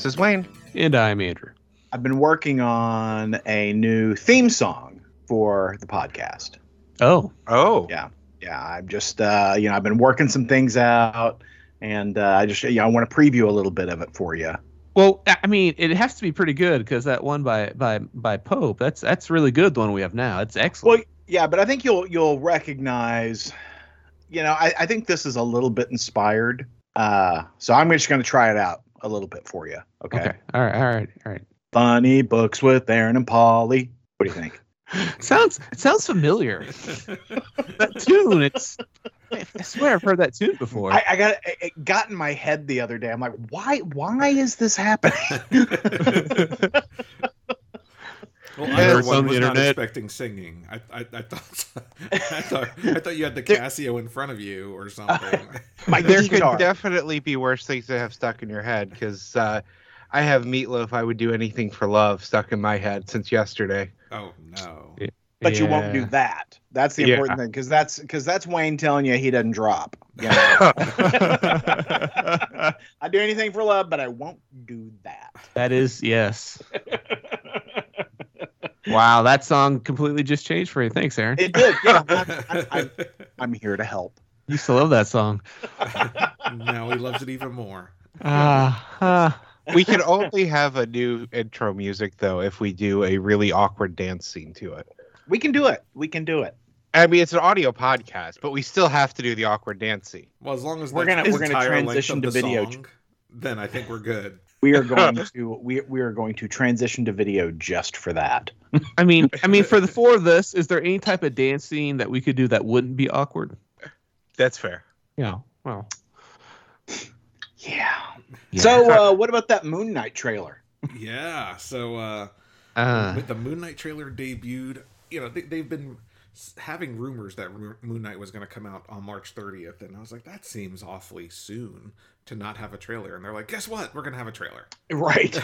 This is Wayne. And I'm Andrew. I've been working on a new theme song for the podcast. Oh, Oh, Yeah. Yeah, I'm just uh, you know, I've been working some things out and uh, I just you know, I want to preview a little bit of it for you. well, I I mean, it has to be pretty good because that one by by by Pope, that's that's really good. The one we have now, it's excellent. Well, yeah, but I think you'll you'll recognize you know, I, I think this is a little bit inspired. Uh, so I'm just going to try it out a little bit for you. Okay? okay. All right. All right. All right. Funny books with Aaron and Polly. What do you think? sounds it sounds familiar. that tune. It's. I I swear I've heard that tune before. I, I got it, it got in my head the other day. I'm like, why why is this happening? Well, Yeah, I it's one on the was not expecting singing. I, I, I thought I thought I thought you had the Casio in front of you or something. my there could definitely be worse things that have stuck in your head because uh, I have Meatloaf. I would do anything for love stuck in my head since yesterday. oh no. Yeah. but you won't do that. That's the Yeah. important thing because that's because that's Wayne telling you he doesn't drop. You know? I do anything for love, but I won't do that. That is yes. Wow, that song completely just changed for you. Thanks, Aaron. It did. Yeah, I'm, I'm, I'm here to help. Used to love that song. now he loves it even more. Ah, ah. we can only have a new intro music though if we do a really awkward dance scene to it. We can do it. We can do it. I mean, it's an audio podcast, but we still have to do the awkward dance scene. Well, as long as We're gonna- we're gonna transition to video. song, then I think we're good. We are going to we we are going to transition to video just for that. I mean, I mean, for the four of this, is there any type of dance scene that we could do that wouldn't be awkward? That's fair. Yeah. Well. Yeah. Yeah. So uh, what about that Moon Knight trailer? Yeah. So uh, Uh, with the Moon Knight trailer debuted, you know they, they've been having rumors that Moon Knight was going to come out on March 30th, and I was like, that seems awfully soon to not have a trailer. And they're like, guess what? We're going to have a trailer. Right.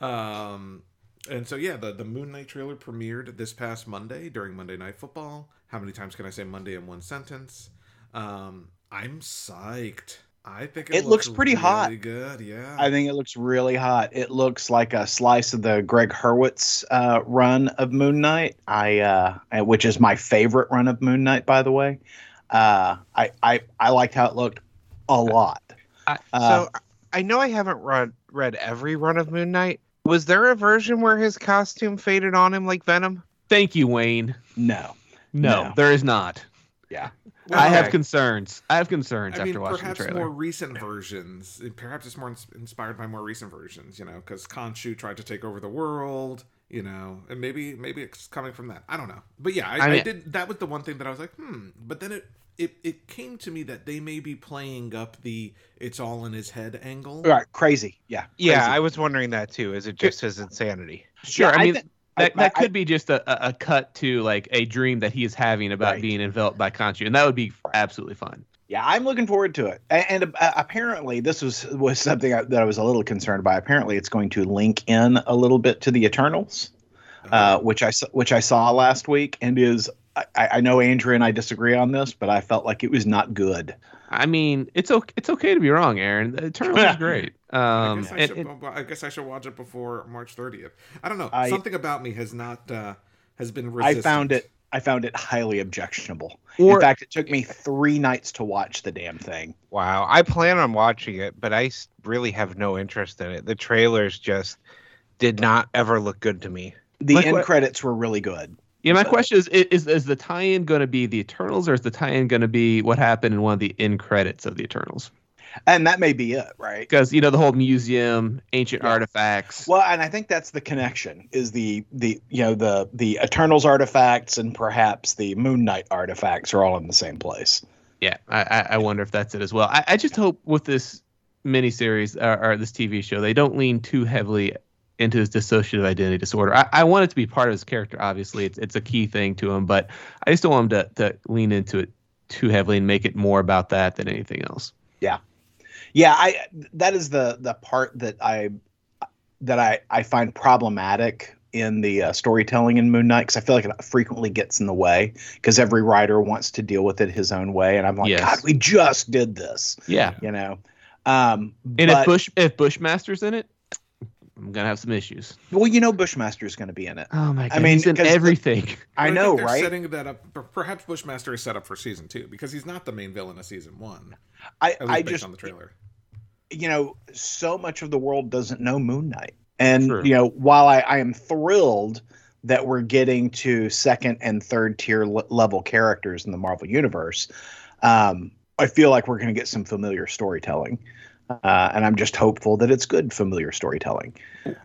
um, and so yeah, the the Moon Knight trailer premiered this past Monday during Monday Night Football. How many times can I say Monday in one sentence? Um, I'm psyched. I think it, It looks pretty really hot. Good, yeah. I think it looks really hot. It looks like a slice of the Gregg Hurwitz uh, run of Moon Knight. I, uh, which is my favorite run of Moon Knight, by the way. Uh, I, I I liked how it looked a lot. I- Uh, so I know I haven't read read every run of Moon Knight. Was there a version where his costume faded on him like Venom? thank you, Wayne. no, No, No. there is not. yeah, Well, I have concerns. I have concerns I after mean, watching the perhaps trailer. more recent versions. Perhaps it's more ins- inspired by more recent versions. You know, because Khonshu tried to take over the world. You know, and maybe maybe it's coming from that. I don't know. But yeah, I, I I, did. That was the one thing that I was like, hmm. But then it it it came to me that they may be playing up the "it's all in his head" angle. Right, crazy. Yeah, Yeah, crazy. I was wondering that too. Is it just his insanity? Sure. Yeah, I mean, thi- that, I- that I- could be just a, a- a cut to like a dream that he is having about Right. being enveloped by Khonshu, and that would be absolutely fine. Yeah, I'm looking forward to it. A- And, uh, apparently, this was was something I, that I was a little concerned by. Apparently, it's going to link in a little bit to the Eternals, uh, which I s- which I saw last week, and is I, I know Andrew and I disagree on this, but I felt like it was not good. I mean, it's okay. It's okay to be wrong, Aaron. The Eternals is great. I Um, guess I, and- should, and- I guess I should watch it before March 30th. I don't know. I- Something about me has not uh, has been. I found it. I found it highly objectionable. or In fact, it took me three nights to watch the damn thing. Wow, I plan on watching it, but I really have no interest in it. The trailers just did not ever look good to me. The Like end what- credits were really good. Yeah, my so- question is, is is the tie-in going to be the Eternals, or is the tie-in going to be what happened in one of the end credits of the Eternals? And that may be it, right? Because you know the whole museum, ancient Yeah. artifacts. Well, and I think that's the connection is the the you know the the Eternals artifacts and perhaps the Moon Knight artifacts are all in the same place. Yeah, I, I wonder if that's it as well. I, I just hope with this miniseries or, or this TV show, they don't lean too heavily into his dissociative identity disorder. I, I want it to be part of his character. Obviously, it's it's a key thing to him, but I just don't want him to, to lean into it too heavily and make it more about that than anything else. Yeah, yeah. I that is the the part that I that I I find problematic in the uh, storytelling in Moon Knight because I feel like it frequently gets in the way because every writer wants to deal with it his own way, and I'm like, Yes. God, we just did this, Yeah, you know. Um, And but, if Bush if Bushmaster's in it, I'm gonna have some issues. well, you know, Bushmaster is going to be in it. Oh my god, I mean, he's in 'cause the- everything. I know, think right? Setting that up. Perhaps Bushmaster is set up for season two because he's not the main villain of season one. I, At least I based just on the trailer. you know, so much of the world doesn't know Moon Knight. And, True. you know, while I, I am thrilled that we're getting to second and third tier le- level characters in the Marvel Universe, um, I feel like we're going to get some familiar storytelling. Uh, and I'm just hopeful that it's good familiar storytelling.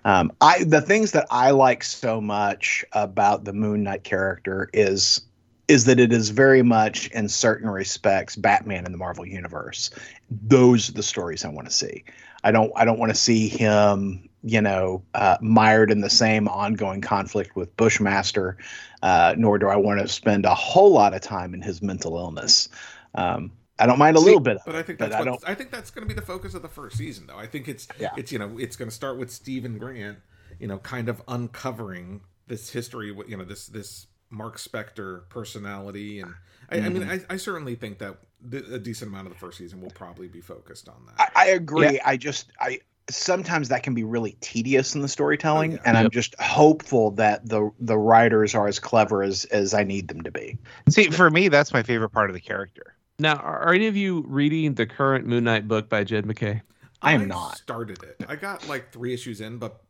Um, I the things that I like so much about the Moon Knight character is is that it is very much in certain respects Batman in the Marvel universe. Those are the stories I want to see. I don't I don't want to see him, you know, uh, mired in the same ongoing conflict with Bushmaster, uh, nor do I want to spend a whole lot of time in his mental illness. Um, I don't mind a See, little bit of But it, I think that's I what, don't. I think that's going to be the focus of the first season, though. I think it's Yeah. it's you know it's going to start with Steven Grant, you know, kind of uncovering this history, you know, this this Mark Spector personality, and I, I mean, Mm-hmm. I, I certainly think that the, a decent amount of the first season will probably be focused on that. I, I agree. I just I sometimes that can be really tedious in the storytelling, Oh, yeah. and I'm just hopeful that the the writers are as clever as as I need them to be. See, for me, that's my favorite part of the character. Now, are, are any of you reading the current Moon Knight book by Jed MacKay? I am not. started it. I got like three issues in, but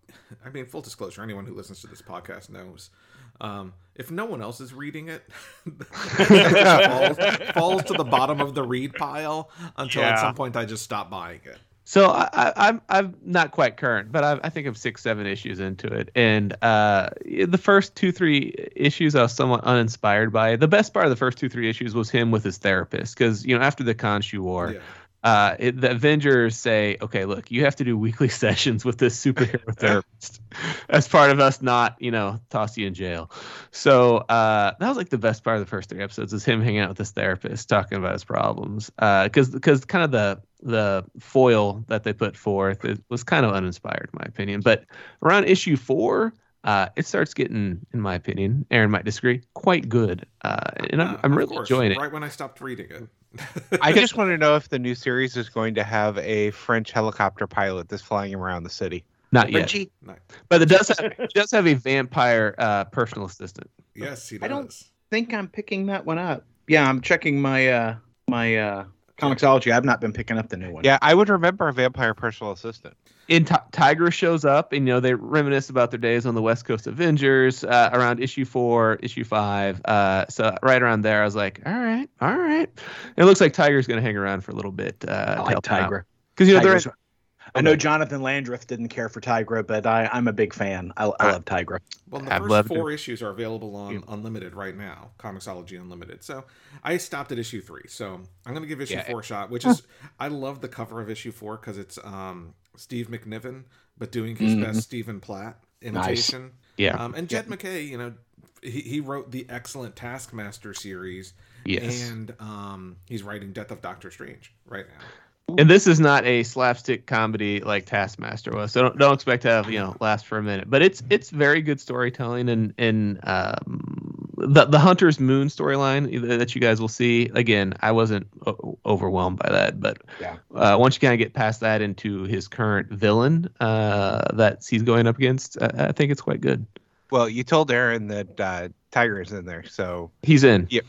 I mean, full disclosure, anyone who listens to this podcast knows. Um, if no one else is reading it, it falls, falls to the bottom of the read pile until at some point I just stop buying it. So I, I, I'm I'm not quite current, but I, I think I'm six seven issues into it, and uh, the first two three issues I was somewhat uninspired by. The best part of the first two three issues was him with his therapist, because you know after the Khonshu War, Yeah. Uh, it, the Avengers say, okay, look, you have to do weekly sessions with this superhero therapist as part of us not, you know, toss you in jail. So uh, that was like the best part of the first three episodes is him hanging out with this therapist, talking about his problems. Because because kind of the the foil that they put forth it was kind of uninspired, in my opinion. But around issue four. Uh, it starts getting, in my opinion, Aaron might disagree, quite good, uh, and I'm, Uh, I'm really course, enjoying it. Right when I stopped reading it. I just want to know if the new series is going to have a French helicopter pilot that's flying around the city. Not yet, Frenchie, but it does have, it does have a vampire uh, personal assistant. yes, he does. I don't- think I'm picking that one up. Yeah, I'm checking my uh my uh Comixology. I've not been picking up the new one. Yeah, I would remember a vampire personal assistant. In Ti- Tigra shows up, and you know they reminisce about their days on the West Coast Avengers uh, around issue four, issue five. Uh, so right around there, I was like, all right, all right. It looks like Tigra's going to hang around for a little bit. Uh, I like Tigra because you know they're I know Jonathan Landreth didn't care for Tigra, but I, I'm a big fan. I, I love Tigra. Well, the I've first loved four issues are available on Yeah. Unlimited right now, Comixology Unlimited. So I stopped at issue three. So I'm going to give issue Yeah. four a shot, which is I love the cover of issue four because it's um, Steve McNiven, but doing his Mhm. best Stephen Platt imitation. yeah, Um, and Jed MacKay, you know, he, he wrote the excellent Taskmaster series, yes. and um, he's writing Death of Doctor Strange right now. And this is not a slapstick comedy like Taskmaster was, so don't, don't expect to have you know last for a minute. But it's it's very good storytelling, and and um, the the Hunter's Moon storyline that you guys will see again. I wasn't o- overwhelmed by that, but Yeah. uh, once you kind of get past that into his current villain uh, that he's going up against, I, I think it's quite good. Well, you told Aaron that uh, Tigra's in there, so He's in. Yeah.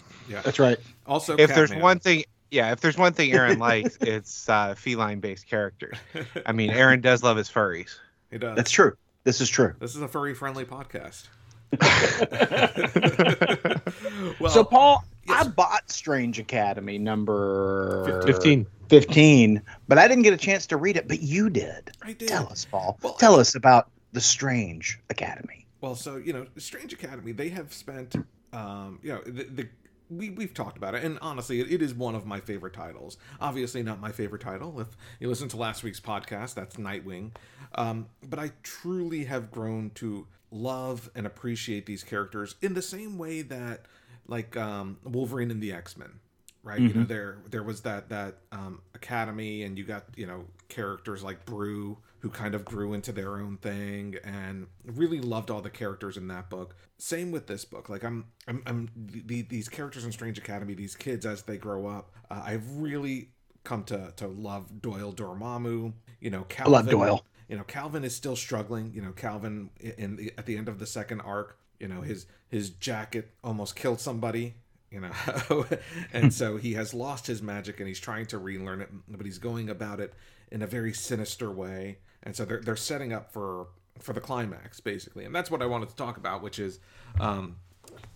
That's right. Also, if there's Catman. one thing, yeah, if there's one thing Aaron likes, it's uh, feline-based characters. I mean, Aaron does love his furries. he does. That's true. This is true. This is a furry friendly podcast. well, so, Paul, yes. I bought Strange Academy number 15. 15, but I didn't get a chance to read it, but you did. I did. Tell us, Paul. Well, Tell us about the Strange Academy. Well, so you know, Strange Academy, they have spent, um, you know, the, the we we've talked about it, and honestly, it, it is one of my favorite titles. Obviously, not my favorite title. If you listen to last week's podcast, that's Nightwing. Um, but I truly have grown to love and appreciate these characters in the same way that, like, um, Wolverine and the X Men. Right, you know, there there was that that um, academy, and you got you know characters like Broo, who kind of grew into their own thing and really loved all the characters in that book same with this book like i'm i'm, I'm the, these characters in strange academy these kids as they grow up uh, i've really come to to love Doyle Dormammu. You know, I love Doyle. You know, Calvin is still struggling. You know, Calvin in the at the end of the second arc, you know, his his jacket almost killed somebody. You know, and so he has lost his magic and he's trying to relearn it, but he's going about it in a very sinister way. And so they're they're setting up for for the climax basically, and that's what I wanted to talk about, which is. Um,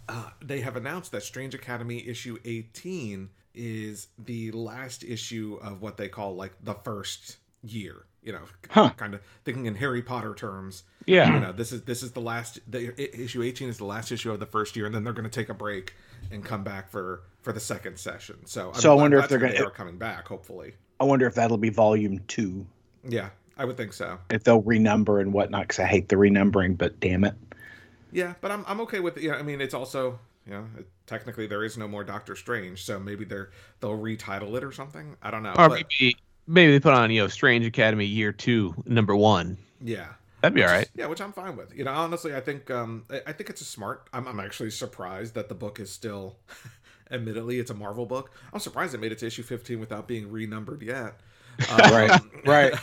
uh, they have announced that Strange Academy issue 18 is the last issue of what they call like the first year. You know, Huh. kind of thinking in Harry Potter terms. Yeah. You know, this is this is the last. The issue 18 is the last issue of the first year, and then they're going to take a break and come back for for the second session. So, I'm So I wonder if they're gonna- they are coming back. Hopefully, I wonder if that'll be volume two, yeah, I would think so. if they'll renumber and whatnot. Because I hate the renumbering, but damn it, Yeah, but I'm I'm okay with it. Yeah, I mean, it's also you know it- technically there is no more Doctor Strange, so maybe they're they'll retitle it or something. I don't know. Or but- maybe maybe they put on you know Strange Academy Year Two, Number One. yeah, That'd be all Which is- Yeah, which I'm fine with. You know, honestly, I think um I, I think it's a smart. I'm I'm actually surprised that the book is still. admittedly, it's a Marvel book. I'm surprised it made it to issue 15 without being renumbered yet. Right, Um, right.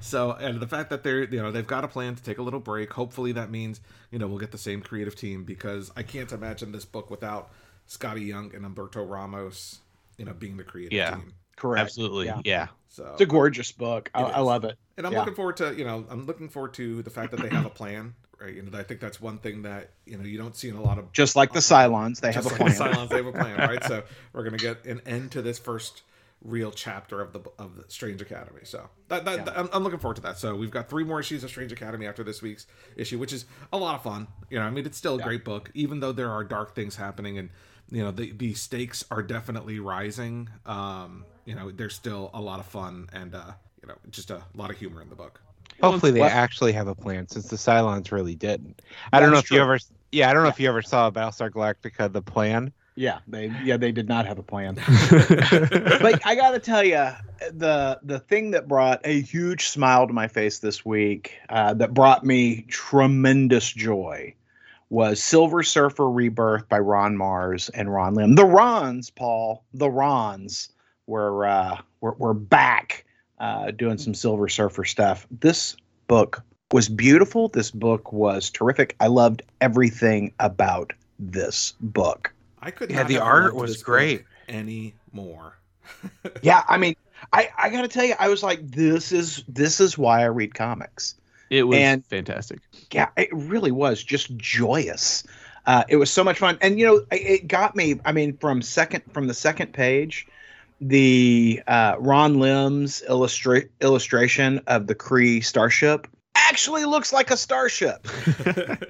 so, and the fact that they're you know they've got a plan to take a little break. Hopefully, that means you know we'll get the same creative team because I can't imagine this book without Skottie Young and Humberto Ramos. You know, being the creative Yeah. team. Correct. Absolutely. Yeah. Yeah. So It's a gorgeous book. I, I love it. and I'm Yeah. looking forward to you know I'm looking forward to the fact that they have a plan. Right, you know I think that's one thing that you know you don't see in a lot of Just like the um, Cylons, they have just a plan. like the Cylons, they have a plan, right? So we're gonna get an end to this first real chapter of the of the Strange Academy. So that, that, Yeah. I'm, I'm looking forward to that. So we've got three more issues of Strange Academy after this week's issue, which is a lot of fun. You know, I mean, it's still a great book, even though there are dark things happening, and you know the the stakes are definitely rising. Um, you know, there's still a lot of fun and uh, you know just a lot of humor in the book. Hopefully they What- actually have a plan since the Cylons really didn't. I don't know is if you ever yeah, I don't know if you ever saw Battlestar Galactica the plan. Yeah, they yeah they did not have a plan. but I got to tell you, the the thing that brought a huge smile to my face this week, uh, that brought me tremendous joy, was Silver Surfer Rebirth by Ron Marz and Ron Lim. The Rons, Paul, the Rons were uh, were, were back uh, doing some Silver Surfer stuff. This book was beautiful. This book was terrific. I loved everything about this book. I could Yeah, not the art was this book great. anymore. yeah i mean i i gotta tell you i was like this is this is why i read comics It was And- fantastic. yeah it really was just joyous. Uh, it was so much fun. And you know it, it got me i mean from second from the second page the uh, ron lim's illustra- illustration of the kree starship actually looks like a starship.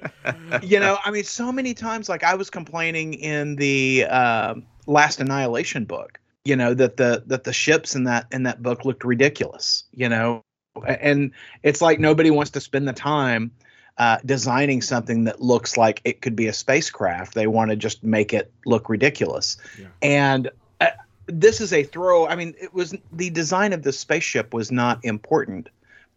You know i mean so many times like i was complaining in the uh, last annihilation book you know that the that the ships in that in that book looked ridiculous you know and it's like nobody wants to spend the time uh, designing something that looks like it could be a spacecraft they want to just make it look ridiculous Yeah. and uh, this is a throw i mean it was the design of the spaceship was not important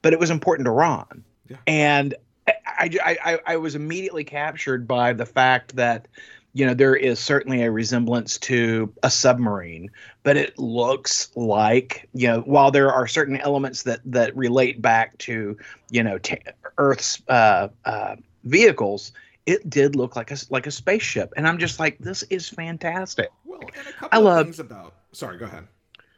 but it was important to ron Yeah. and I, I, I, I was immediately captured by the fact that you know there is certainly a resemblance to a submarine but it looks like you know while there are certain elements that that relate back to you know t- earth's uh, uh, vehicles it did look like a like a spaceship and i'm just like this is fantastic Well, and a couple I of love- things about. Sorry, go ahead.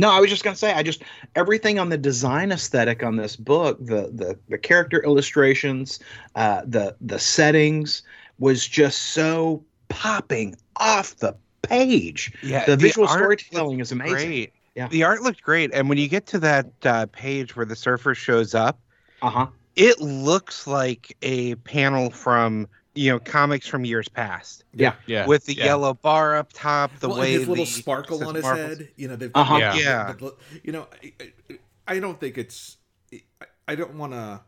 no, I was just gonna say, I just everything on the design aesthetic on this book, the the the character illustrations, uh, the the settings was just so popping off the page. Yeah, The visual art storytelling is amazing. Great. Yeah. The art looked great, and when you get to that uh, page where the surfer shows up, Uh huh. it looks like a panel from you know comics from years past Yeah. Yeah. With the yeah. yellow bar up top, the well, way his little the- sparkle on his Marvels. head. You know, they've Uh-huh. Yeah. Yeah. you know, I, I- I don't think it's. I- I don't want to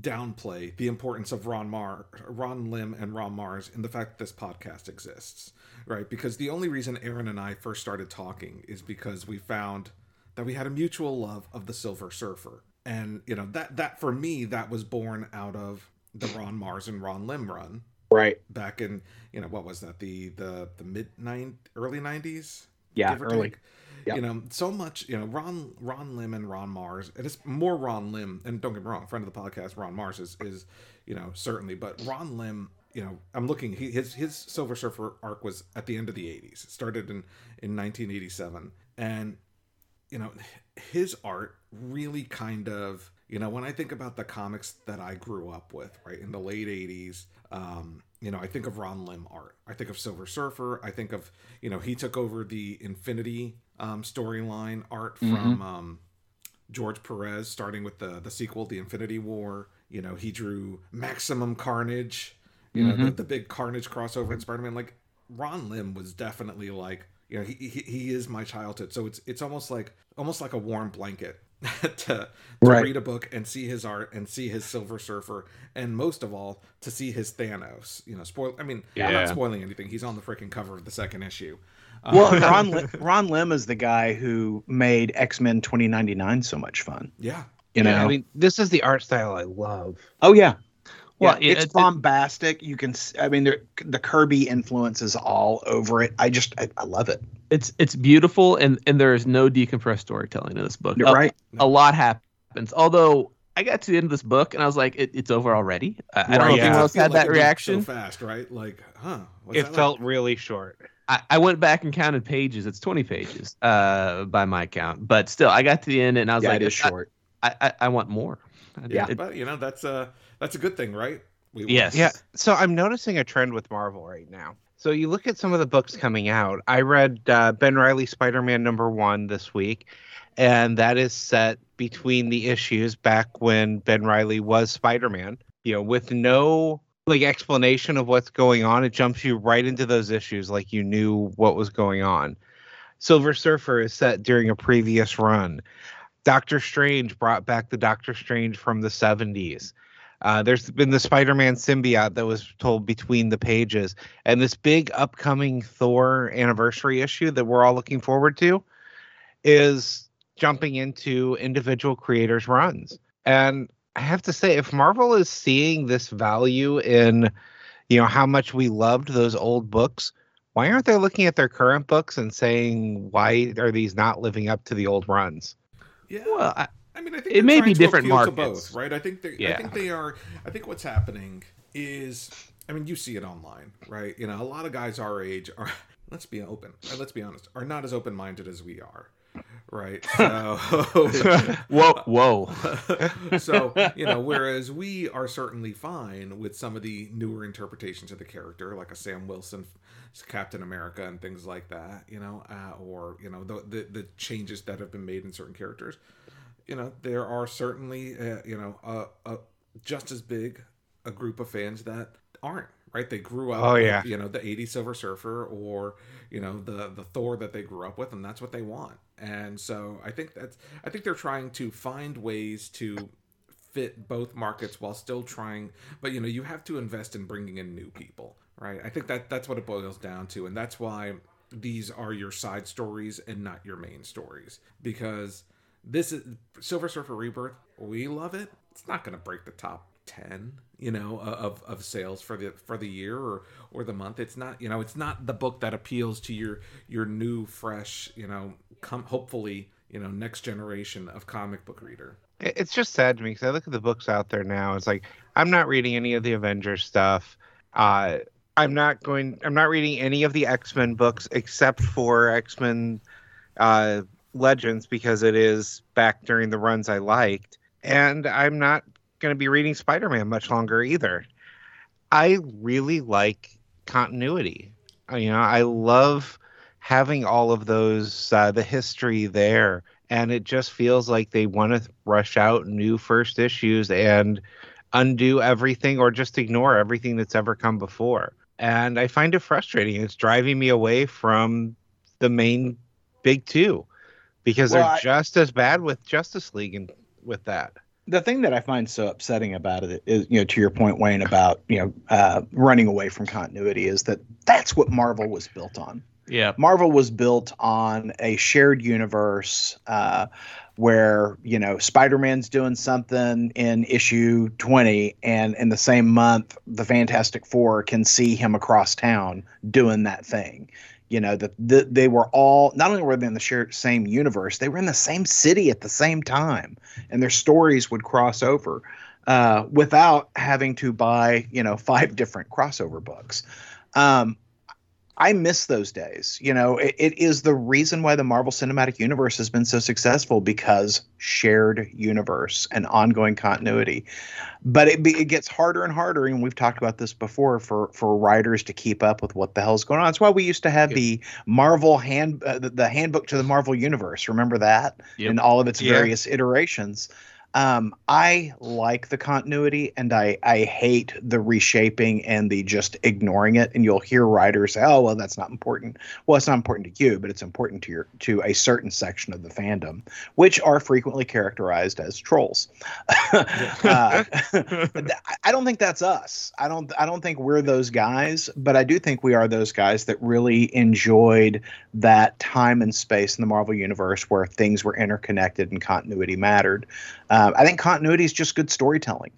downplay the importance of Ron Mar, Ron Lim, and Ron Marz in the fact that this podcast exists, right? Because the only reason Aaron and I first started talking is because we found that we had a mutual love of the Silver Surfer, and you know that that for me that was born out of the Ron Marz and Ron Lim run Right. back in you know what was that the the the mid nine early 90s Yeah. Early. take. Yep. You know, so much. You know, Ron Ron Lim and Ron Marz. and It is more Ron Lim, and don't get me wrong, friend of the podcast, Ron Marz is is you know certainly, but Ron Lim. You know, I'm looking. He, his his Silver Surfer arc was at the end of the '80s. It started in in 1987, and you know, his art really kind of you know when I think about the comics that I grew up with, right in the late '80s. Um, you know, I think of Ron Lim art. I think of Silver Surfer. I think of, you know, he took over the Infinity um, storyline art from um, George Perez, starting with the the sequel, The Infinity War. You know, he drew Maximum Carnage. You know, the, the big Carnage crossover in Spider Man. Like Ron Lim was definitely like, you know, he, he he is my childhood. So it's it's almost like almost like a warm blanket to, to Right. read a book and see his art and see his Silver Surfer, and most of all to see his Thanos. You know, spoil. I mean, I'm not spoiling anything. He's on the freaking cover of the second issue. Uh, Well, Ron Lim, Ron Lim is the guy who made X Men 2099 so much fun. yeah, You know. I mean, this is the art style I love. oh yeah. Well, Well, yeah, it's it- it- bombastic. You can. I mean, the Kirby influence is all over it. I just, I, I love it. It's it's beautiful, and and there is no decompressed storytelling in this book. You're A- right. A lot happens. Although I got to the end of this book, and I was like, it, it's over already. I, I don't know if yeah. anyone else had like that reaction. so fast, right? Like, huh? what's it that like? felt really short. I, I went back and counted pages. It's 20 pages uh, by my count. But still, I got to the end and I was Yeah, like, it is short. I, I, I want more. Yeah. It- But you know, that's a that's a good thing, right? We Yes. Yeah. So I'm noticing a trend with Marvel right now. So you look at some of the books coming out. I read uh, Ben Reilly Spider Man number one this week, and that is set between the issues back when Ben Reilly was Spider Man. You know, with no like explanation of what's going on, it jumps you right into those issues like you knew what was going on. Silver Surfer is set during a previous run. Doctor Strange brought back the Doctor Strange from the 70s. Uh, there's been the Spider-Man symbiote that was told between the pages, and this big upcoming Thor anniversary issue that we're all looking forward to is jumping into individual creators' runs. And I have to say, if Marvel is seeing this value in, you know, how much we loved those old books, why aren't they looking at their current books and saying why are these not living up to the old runs? Yeah. well, I, I mean, I think It may be different appeal markets. both, right? I think they, I Yeah. think they are. I think what's happening is, I mean, you see it online, right? You know, a lot of guys our age are. Let's be open. Let's be honest. Are not as open minded as we are, right? So, whoa, whoa. so you know, whereas we are certainly fine with some of the newer interpretations of the character, like a Sam Wilson Captain America and things like that, you know, uh, or you know the, the the changes that have been made in certain characters. You know, there are certainly uh, you know a, a just as big a group of fans that aren't right. They grew up, Oh, with, yeah. you know, the '80s Silver Surfer or you know the the Thor that they grew up with, and that's what they want. And so I think that's I think they're trying to find ways to fit both markets while still trying but you know you have to invest in bringing in new people right i think that that's what it boils down to and that's why these are your side stories and not your main stories because this is silver surfer rebirth we love it it's not going to break the top 10 you know of of sales for the for the year or or the month it's not you know it's not the book that appeals to your your new fresh you know come hopefully you know next generation of comic book reader It's just sad to me because I look at the books out there now. It's like I'm not reading any of the Avengers stuff. Uh, I'm not going. I'm not reading any of the X Men books except for X Men uh, Legends because it is back during the runs I liked, and I'm not going to be reading Spider Man much longer either. I really like continuity. Uh, You know, I love having all of those uh, the history there and it just feels like they want to rush out new first issues and undo everything or just ignore everything that's ever come before and i find it frustrating it's driving me away from the main big two because Well, they're I- just as bad with justice league and with that the thing that I find so upsetting about it is, you know, to your point, Wayne, about you know uh, running away from continuity, is that that's what Marvel was built on. Yeah. Marvel was built on a shared universe uh, where you know Spider-Man's doing something in issue 20 and in the same month the Fantastic 4 can see him across town doing that thing. You know that the, they were all not only were they in the shared, same universe, they were in the same city at the same time, and their stories would cross over uh, without having to buy you know five different crossover books. Um, I miss those days. You know, it, it is the reason why the Marvel Cinematic Universe has been so successful because shared universe and ongoing continuity. But it, it gets harder and harder, and we've talked about this before for for writers to keep up with what the hell's going on. That's why we used to have the Marvel hand uh, the, the handbook to the Marvel Universe. Remember that Yep. in all of its Yeah. various iterations. Um, I like the continuity and I, I hate the reshaping and the just ignoring it. And you'll hear writers say, "Oh, well, that's not important." Well, it's not important to you, but it's important to your to a certain section of the fandom, which are frequently characterized as trolls. uh, I don't think that's us. I don't. I don't think we're those guys. But I do think we are those guys that really enjoyed that time and space in the Marvel universe where things were interconnected and continuity mattered. Um, I think continuity is just good storytelling.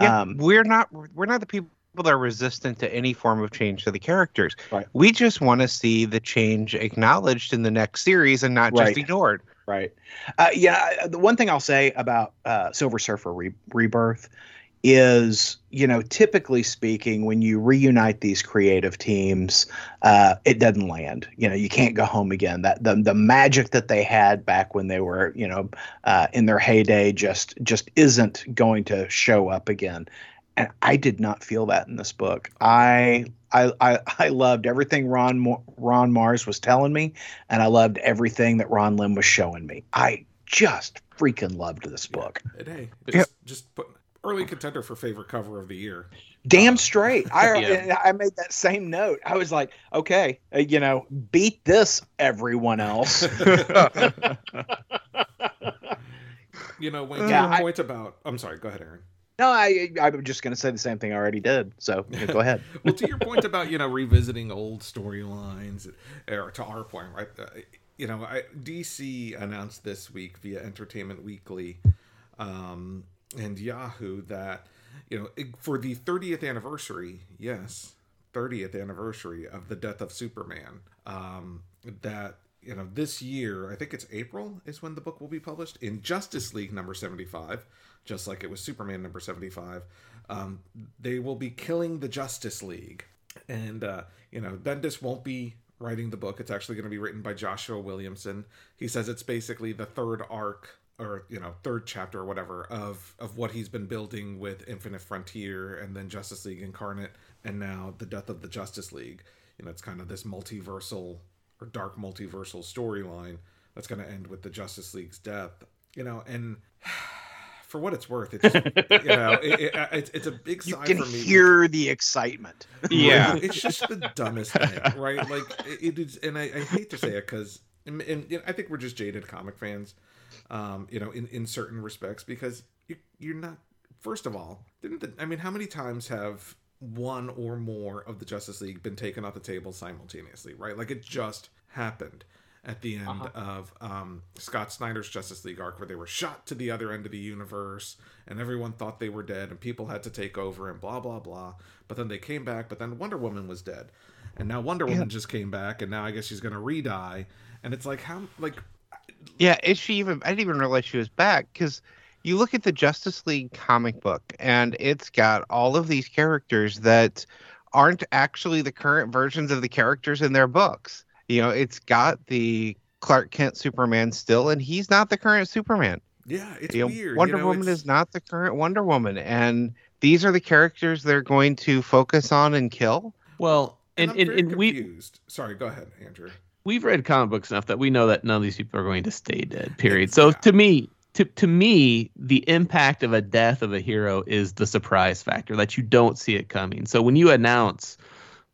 Yeah, Um, we're not we're not the people that are resistant to any form of change to the characters. Right. We just want to see the change acknowledged in the next series and not Right. just ignored. Right. Uh, yeah. The one thing I'll say about uh, Silver Surfer Re- Rebirth is, you know, typically speaking, when you reunite these creative teams, uh, it doesn't land. You know, you can't go home again. That the the magic that they had back when they were, you know, uh, in their heyday just just isn't going to show up again. And I did not feel that in this book. I I I, I loved everything Ron Mo- Ron Marz was telling me and I loved everything that Ron Lim was showing me. I just freaking loved this book. And hey, Yeah. just, just put early contender for favorite cover of the year. Damn straight. I Yeah. I made that same note. I was like, okay, uh, you know, beat this, everyone else. You know, when Yeah, your I- point about, I'm sorry, go ahead, Aaron. no, I I'm just gonna say the same thing I already did. So yeah, go ahead. well, to your point about you know revisiting old storylines, or to our point, right? Uh, you know, I, DC announced this week via Entertainment Weekly um, and Yahoo that you know for the 30th anniversary, yes, 30th anniversary of the death of Superman, um, that you know this year, I think it's April is when the book will be published in Justice League number 75, just like it was Superman number 75. Um, they will be killing the Justice League, and uh, you know Bendis won't be writing the book. It's actually going to be written by Joshua Williamson. He says it's basically the third arc or you know third chapter or whatever of of what he's been building with Infinite Frontier and then Justice League Incarnate and now the death of the Justice League. You know, it's kind of this multiversal or dark multiversal storyline that's going to end with the Justice League's death. You know, and for what it's worth, it's you know it, it, uh, it's, it's a big You sign can for me. hear the excitement. Yeah. it's just the dumbest thing, right? Like it, it is, and I, I hate to say it because, and, and you know, I think we're just jaded comic fans, um, you know, in in certain respects because you, you're not. First of all, didn't the, I mean, how many times have one or more of the Justice League been taken off the table simultaneously, right? Like it just happened at the end Uh-huh. of um, Scott Snyder's Justice League arc, where they were shot to the other end of the universe, and everyone thought they were dead, and people had to take over, and blah blah blah. But then they came back, but then Wonder Woman was dead, and now Wonder Woman just came back, and now I guess she's gonna re-die, and it's like how like Yeah, is she even? I didn't even realize she was back because you look at the Justice League comic book and it's got all of these characters that aren't actually the current versions of the characters in their books. You know, it's got the Clark Kent Superman still, and he's not the current Superman. yeah, it's You know, weird. Wonder you know, Woman it's- is not the current Wonder Woman, and these are the characters they're going to focus on and kill. Well, And, and I'm and, very and we confused. Sorry, go ahead, Andrew. We've read comic books enough that we know that none of these people are going to stay dead. Period. So Yeah. to me, to to me, the impact of a death of a hero is the surprise factor that you don't see it coming. So when you announce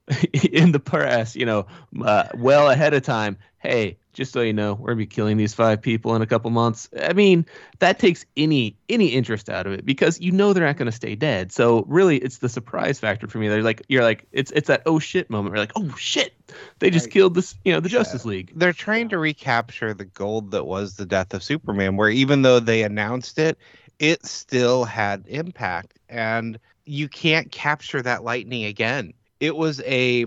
in the press, you know, uh, well ahead of time, hey, just so you know, we're gonna be killing these five people in a couple months. I mean, that takes any any interest out of it because you know they're not gonna stay dead. So really, it's the surprise factor for me. They're like, you're like, it's it's that oh shit moment. We're like, oh shit, they just Right. killed this, you know, the Yeah. Justice League. they're trying to recapture the gold that was the death of Superman, where even though they announced it, it still had impact. And you can't capture that lightning again. It was a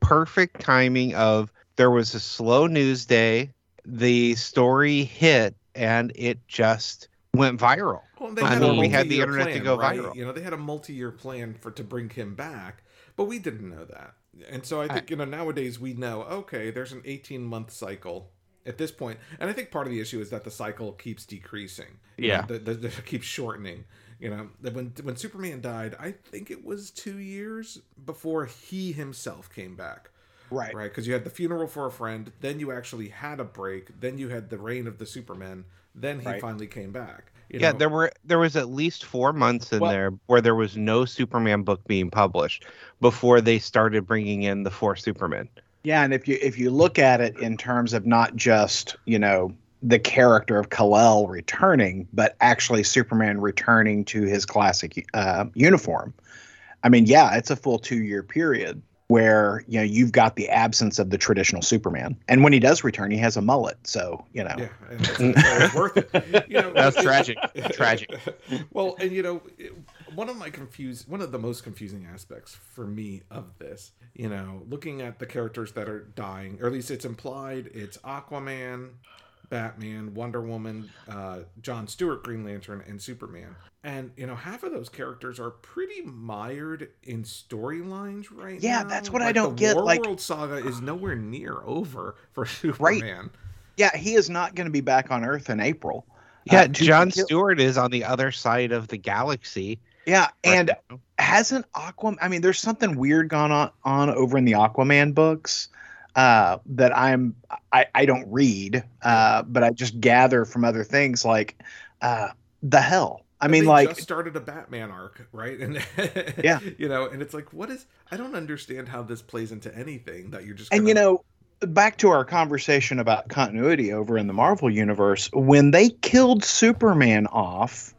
perfect timing of There was a slow news day. The story hit, and it just went viral. Well, I mean, we had the internet to go right? viral. You know, they had a multi-year plan for to bring him back, but we didn't know that. And so I think you know nowadays we know okay, there's an 18 month cycle at this point, and I think part of the issue is that the cycle keeps decreasing. You Yeah. know, the, the, the keeps shortening. You know, that when when Superman died, I think it was two years before he himself came back Right. right? Because you had the funeral for a friend, then you actually had a break, then you had the reign of the Superman, then he Right. finally came back. You yeah, know? there were there was at least four months in Well- there where there was no Superman book being published before they started bringing in the four Supermen. Yeah, and if you if you look at it in terms of not just you know the character of Kal-El returning, but actually Superman returning to his classic uh, uniform, I mean, yeah, it's a full two year period where you know you've got the absence of the traditional Superman, and when he does return, he has a mullet, so you know. Yeah, and it's, it's worth it. You know, That's tragic. Tragic. Well, and you know, one of my confused, one of the most confusing aspects for me of this, you know, looking at the characters that are dying, or at least it's implied, it's Aquaman, Batman, Wonder Woman, uh, John Stewart, Green Lantern, and Superman. And you know, half of those characters are pretty mired in storylines right now. Yeah, now. that's what I don't the get, War like- World saga is nowhere near over for Superman. Yeah, he is not going to be back on Earth in April. Yeah, Uh, John feel- Stewart is on the other side of the galaxy. Yeah, right and now. hasn't Aquaman? I mean, there's something weird gone on, on over in the Aquaman books uh, that I'm I, I don't read, uh, but I just gather from other things like uh, the hell. I And mean, like just started a Batman arc, right? And Yeah. you know, and it's like, what is? I don't understand how this plays into anything that you're just. and gonna- you know back to our conversation about continuity over in the marvel universe when they killed superman off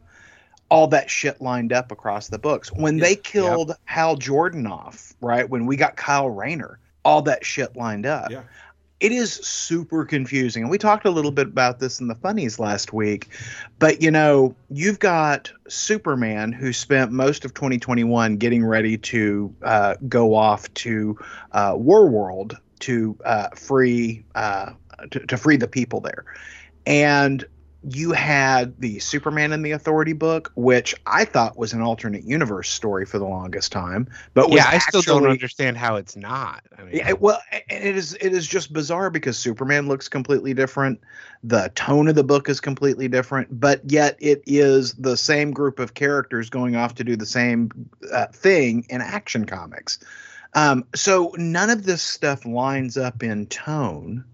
all that shit lined up across the books when Yeah. they killed hal jordan off right when we got kyle rayner all that shit lined up. Yeah. it is super confusing. And we talked a little bit about this in the funnies last week but you know you've got superman who spent most of 2021 getting ready to uh, go off to uh, war world to uh, free uh, to, to free the people there. And you had the superman and the authority book which i thought was an alternate universe story for the longest time but yeah, I still don't understand how it's not. I mean, yeah, well, and it is it is just bizarre because Superman looks completely different. The tone of the book is completely different, but yet it is the same group of characters going off to do the same uh, thing in action comics. Um, so none of this stuff lines up in tone.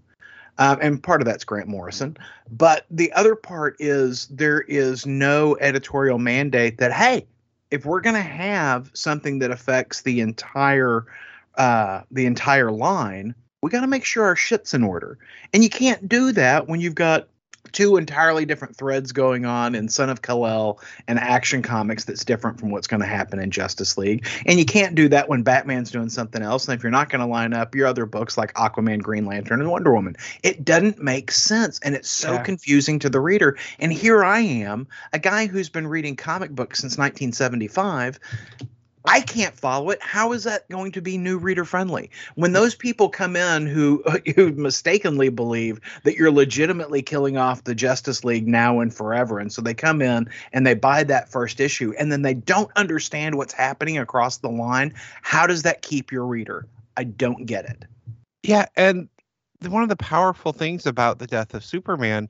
Um, and part of that's Grant Morrison. But the other part is there is no editorial mandate that, hey, if we're going to have something that affects the entire uh, the entire line, we got to make sure our shit's in order. And you can't do that when you've got two entirely different threads going on in Son of Kal-El and Action Comics that's different from what's going to happen in Justice League. And you can't do that when Batman's doing something else. And if you're not going to line up your other books like Aquaman, Green Lantern, and Wonder Woman, it doesn't make sense. And it's so Yeah. confusing to the reader. And here I am, a guy who's been reading comic books since 1975. I can't follow it. How is that going to be new reader friendly? When those people come in who who mistakenly believe that you're legitimately killing off the Justice League now and forever, and so they come in and they buy that first issue, and then they don't understand what's happening across the line. How does that keep your reader? I don't get it. Yeah, and one of the powerful things about the death of Superman,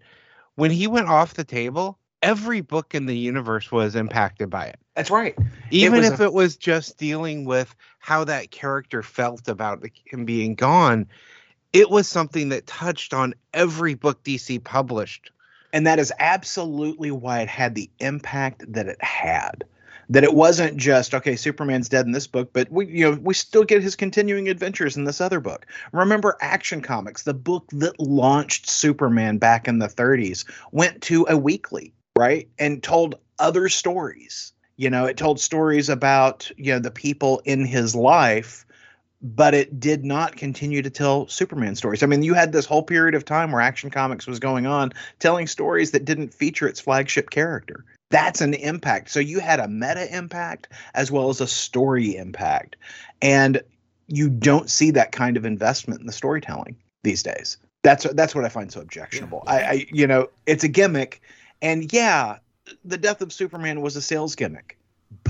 when he went off the table, every book in the universe was impacted by it. That's right. Even was if a- it was just dealing with how that character felt about him being gone, it was something that touched on every book DC published. And that is absolutely why it had the impact that it had. That it wasn't just okay, Superman's dead in this book, but we you know we still get his continuing adventures in this other book. Remember Action Comics, the book that launched Superman back in the 30s, went to a weekly, right? And told other stories. You know, it told stories about, you know, the people in his life but it did not continue to tell Superman stories. I mean, you had this whole period of time where Action Comics was going on telling stories that didn't feature its flagship character. That's an impact. So you had a meta impact as well as a story impact. And you don't see that kind of investment in the storytelling. these days. That's that's what I find so objectionable. Yeah. I, I you know it's a gimmick, and yeah, the death of Superman was a sales gimmick,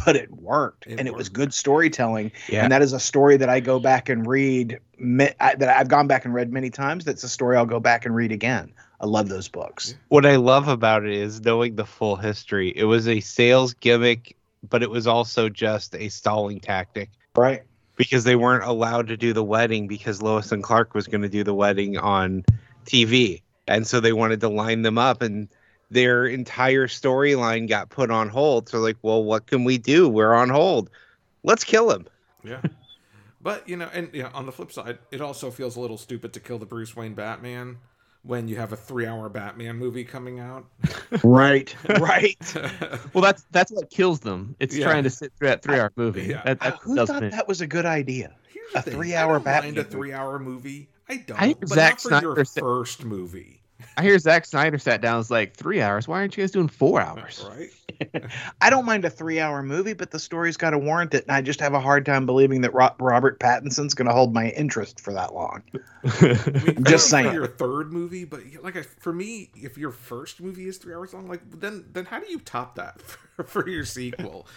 but it worked, It and it was good storytelling. Yeah. And that is a story that I go back and read. that I've gone back and read many times. That's a story I'll go back and read again. I love those books. What I love about it is knowing the full history. It was a sales gimmick, but it was also just a stalling tactic Right. because they weren't allowed to do the wedding because Lois and Clark was going to do the wedding on TV. And so they wanted to line them up and their entire storyline got put on hold. So like, well, what can we do? We're on hold. Let's kill him. Yeah. But you know, and yeah, on the flip side, it also feels a little stupid to kill the Bruce Wayne Batman when you have a three-hour Batman movie coming out. Right. Right. Well, that's that's what kills them. It's Yeah. trying to sit through that three-hour movie. Yeah. That, that Who thought it. that was a good idea? Here's A three-hour Batman mind a three-hour movie. I don't. I hear but Zack not for Snyder your said- first movie, I hear Zack Snyder sat down and was like, three hours? Why aren't you guys doing four hours? right? I don't mind a three-hour movie, but the story's got to warrant it, and I just have a hard time believing that Ro- Robert Pattinson's going to hold my interest for that long. I mean, Just I saying. Your third movie, but like I, for me, if your first movie is three hours long, like then then how do you top that for, for your sequel?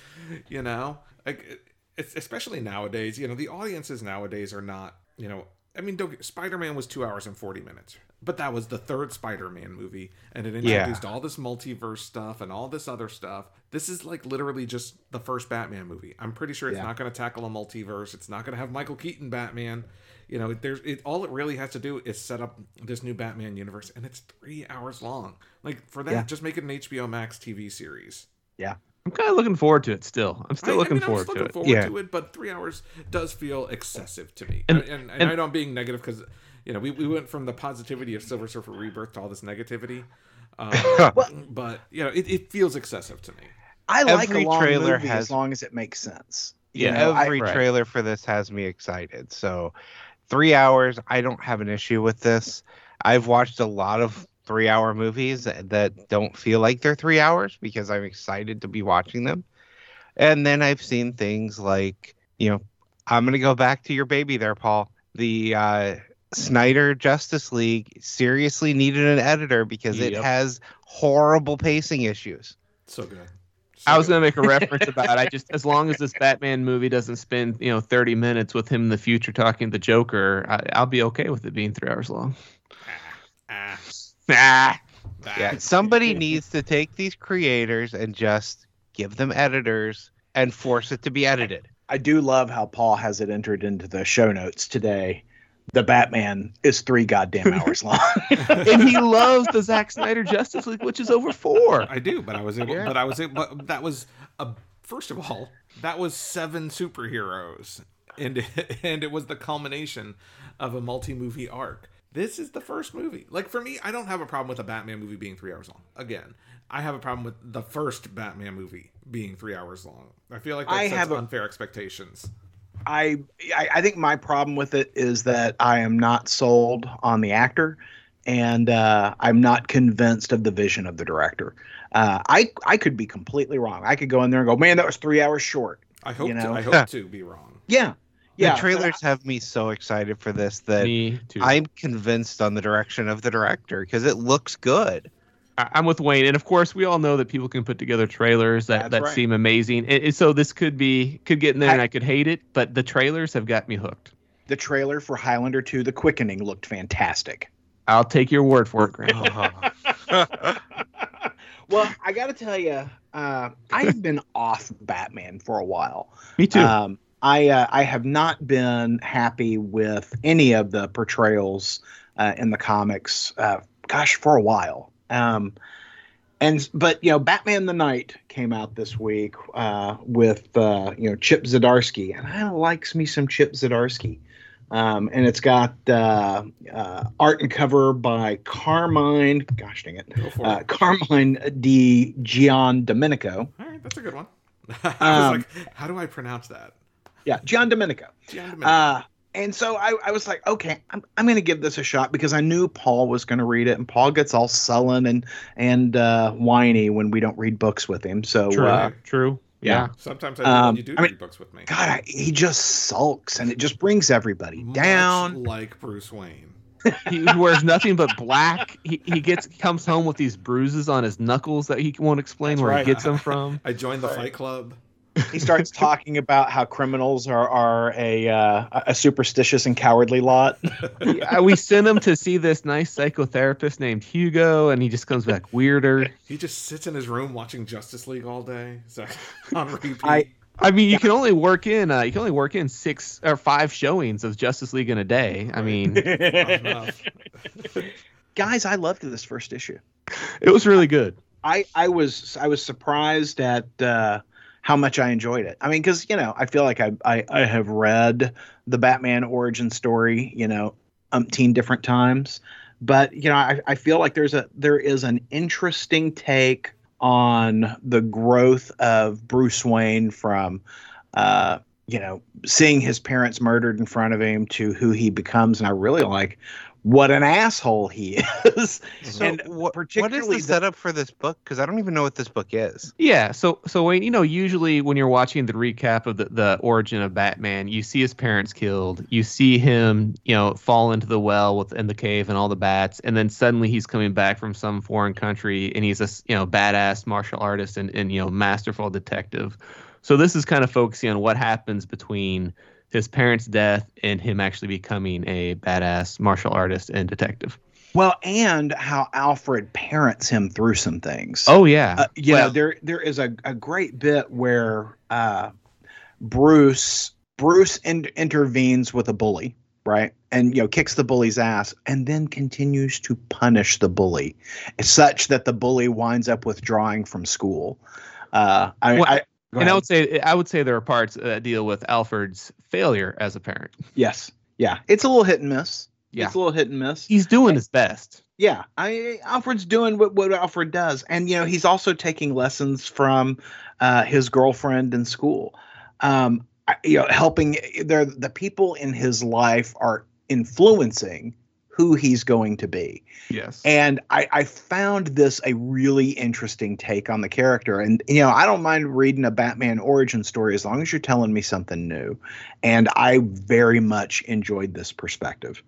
you know, like it- it's especially nowadays. You know, the audiences nowadays are not. You know, I mean, Spider-Man was two hours and forty minutes, but that was the third Spider-Man movie, and it Yeah. introduced all this multiverse stuff and all this other stuff. This is like literally just the first Batman movie. I'm pretty sure it's Yeah. not going to tackle a multiverse. It's not going to have Michael Keaton Batman. You know, there's it. All it really has to do is set up this new Batman universe, and it's three hours long. Like for that, Yeah. just make it an HBO Max TV series. Yeah, I'm kind of looking forward to it still. I'm still I- I looking I'm forward still to looking it. forward Yeah. to it, but three hours does feel excessive to me. And- And, and, and, and- I know I'm being negative because you know we, we went from the positivity of Silver Surfer Rebirth to all this negativity. Um, but you know, it, it feels excessive to me. I like Every a long trailer movie has- as long as it makes sense. You Yeah, know, I- every right. trailer for this has me excited. So, three hours, I don't have an issue with this. I've watched a lot of three hour movies that don't feel like they're three hours because I'm excited to be watching them. And then I've seen things like, you know, I'm going to go back to your baby there, Paul. The uh, Snyder Justice League seriously needed an editor because it has horrible pacing issues. So good. I was gonna make a reference about. I just as long as this Batman movie doesn't spend you know 30 minutes with him in the future talking to the Joker, I, I'll be okay with it being three hours long. Ah, Ah, ah, Yeah, somebody needs to take these creators and just give them editors and force it to be edited. I do love how Paul has it entered into the show notes today. The Batman is three goddamn hours long. and he loves the Zack Snyder Justice League, which is over four. I do, but I was able. Yeah. But I was able. But that was a. First of all, that was seven superheroes, and and it was the culmination of a multi-movie arc. This is the first movie. Like for me, I don't have a problem with a Batman movie being three hours long. Again, I have a problem with the first Batman movie being three hours long. I feel like that I sets have a- unfair expectations. I, I I think my problem with it is that I am not sold on the actor, and uh, I'm not convinced of the vision of the director. Uh, I I could be completely wrong. I could go in there and go, man, that was three hours short. I hope. You know? to, I hope to be wrong. Yeah, yeah. the trailers have me so excited for this that I'm convinced on the direction of the director because it looks good. I- I'm with Wayne, and of course, we all know that people can put together trailers that, That's that right. seem amazing. And, and so this could be could get in there, I- and I could hate it, but the trailers have got me hooked. the trailer for Highlander 2: The Quickening looked fantastic. I'll take your word for it, Grant. well, I got to tell you, uh, I've been off Batman for a while. me too. Um, I uh, I have not been happy with any of the portrayals uh, in the comics. Uh, gosh, for a while. Um, and but you know, Batman the Knight came out this week uh, with uh, you know Chip Zdarsky, and I likes me some Chip Zdarsky. Um, and it's got uh, uh, art and cover by Carmine. Gosh dang it, uh, it. Carmine Di Giandomenico. All right, that's a good one. I was Um, like, how do I pronounce that? Yeah, Giandomenico. Gian Domenico. And so I, I was like, okay, I'm, I'm going to give this a shot because I knew Paul was going to read it, and Paul gets all sullen and and uh, whiny when we don't read books with him. So, true, uh, true. Yeah. Sometimes I do um, when you do I mean, read books with me. God, I, he just sulks, and it just brings everybody Much down. like Bruce Wayne. he wears nothing but black. He, he gets comes home with these bruises on his knuckles that he won't explain That's where right. he gets them from. I joined the Right. Fight Club. He starts talking about how criminals are are a uh, a superstitious and cowardly lot. Yeah, we send him to see this nice psychotherapist named Hugo, and he just comes back weirder. He just sits in his room watching Justice League all day. So on repeat. I- I mean, you can only work in uh, you can only work in six or five showings of Justice League in a day. I mean, Guys, I loved this first issue. it was really good. I I was I was surprised at uh, how much I enjoyed it. I mean, because you know, I feel like I, I I have read the Batman origin story, you know, umpteen different times, but you know, I, I feel like there's a there is an interesting take on the growth of Bruce Wayne from. Uh, you know, seeing his parents murdered in front of him to who he becomes, and I really like what an asshole he is. So And what, what is particularly the the- setup for this book? Because I don't even know what this book is. Yeah, so so Wayne, you know, usually when you're watching the recap of the, the origin of Batman, you see his parents killed, you see him, you know, fall into the well within the cave and all the bats, and then suddenly he's coming back from some foreign country and he's a you know badass martial artist and, and you know masterful detective. So this is kind of focusing on what happens between his parents' death and him actually becoming a badass martial artist and detective. Well, and how Alfred parents him through some things. Oh yeah, Uh, you Well- know, there there is a, a great bit where uh, Bruce Bruce in, intervenes with a bully, right, and you know kicks the bully's ass, and then continues to punish the bully, such that the bully winds up withdrawing from school. Uh, I, Well, I go and I would say I would say there are parts that deal with Alfred's failure as a parent. yes, yeah, it's a little hit and miss. Yeah. It's a little hit and miss. He's doing his best. Yeah, I Alfred's doing what, what Alfred does, and you know he's also taking lessons from uh, his girlfriend in school. Um, you know, helping there the people in his life are influencing who he's going to be, Yes. and I, I found this a really interesting take on the character. And you know, I don't mind reading a Batman origin story as long as you're telling me something new, and I very much enjoyed this perspective.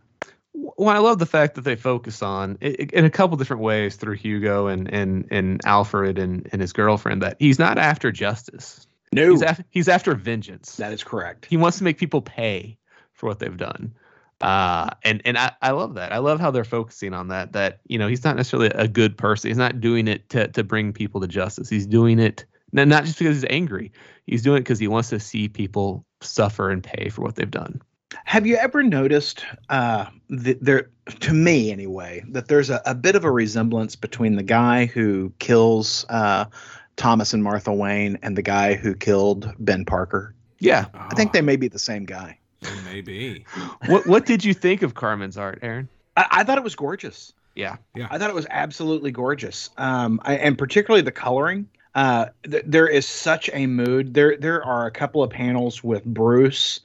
well, I love the fact that they focus on in a couple different ways through Hugo and and and Alfred and and his girlfriend that he's not after justice. No, He's after, he's after vengeance. that is correct. He wants to make people pay for what they've done. Uh, and and I, I love that. I love how they're focusing on that. That you know he's not necessarily a good person. He's not doing it to to bring people to justice. He's doing it n- not just because he's angry. He's doing it because he wants to see people suffer and pay for what they've done. Have you ever noticed, uh, th- there, to me anyway, that there's a, a bit of a resemblance between the guy who kills uh, Thomas and Martha Wayne and the guy who killed Ben Parker? Yeah. I think they may be the same guy. Maybe. what what did you think of Carmine's art, Aaron? I, I thought it was gorgeous. Yeah. yeah. I thought it was absolutely gorgeous, um, I, and particularly the coloring. Uh, th- there is such a mood. There, there are a couple of panels with Bruce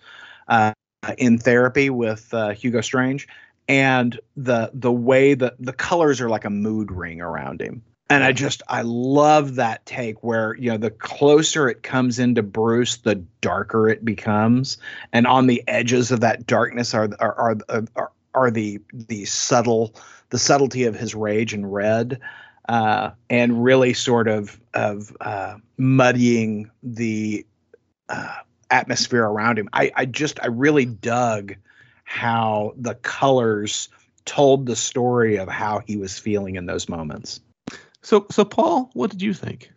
uh, in therapy with uh, Hugo Strange, and the the way that the colors are like a mood ring around him. And I just I love that take where you know the closer it comes into Bruce, the darker it becomes, and on the edges of that darkness are are are, are, are the the subtle the subtlety of his rage and red, uh, and really sort of of uh, muddying the uh, atmosphere around him. I, I just I really dug how the colors told the story of how he was feeling in those moments. So so Paul, what did you think?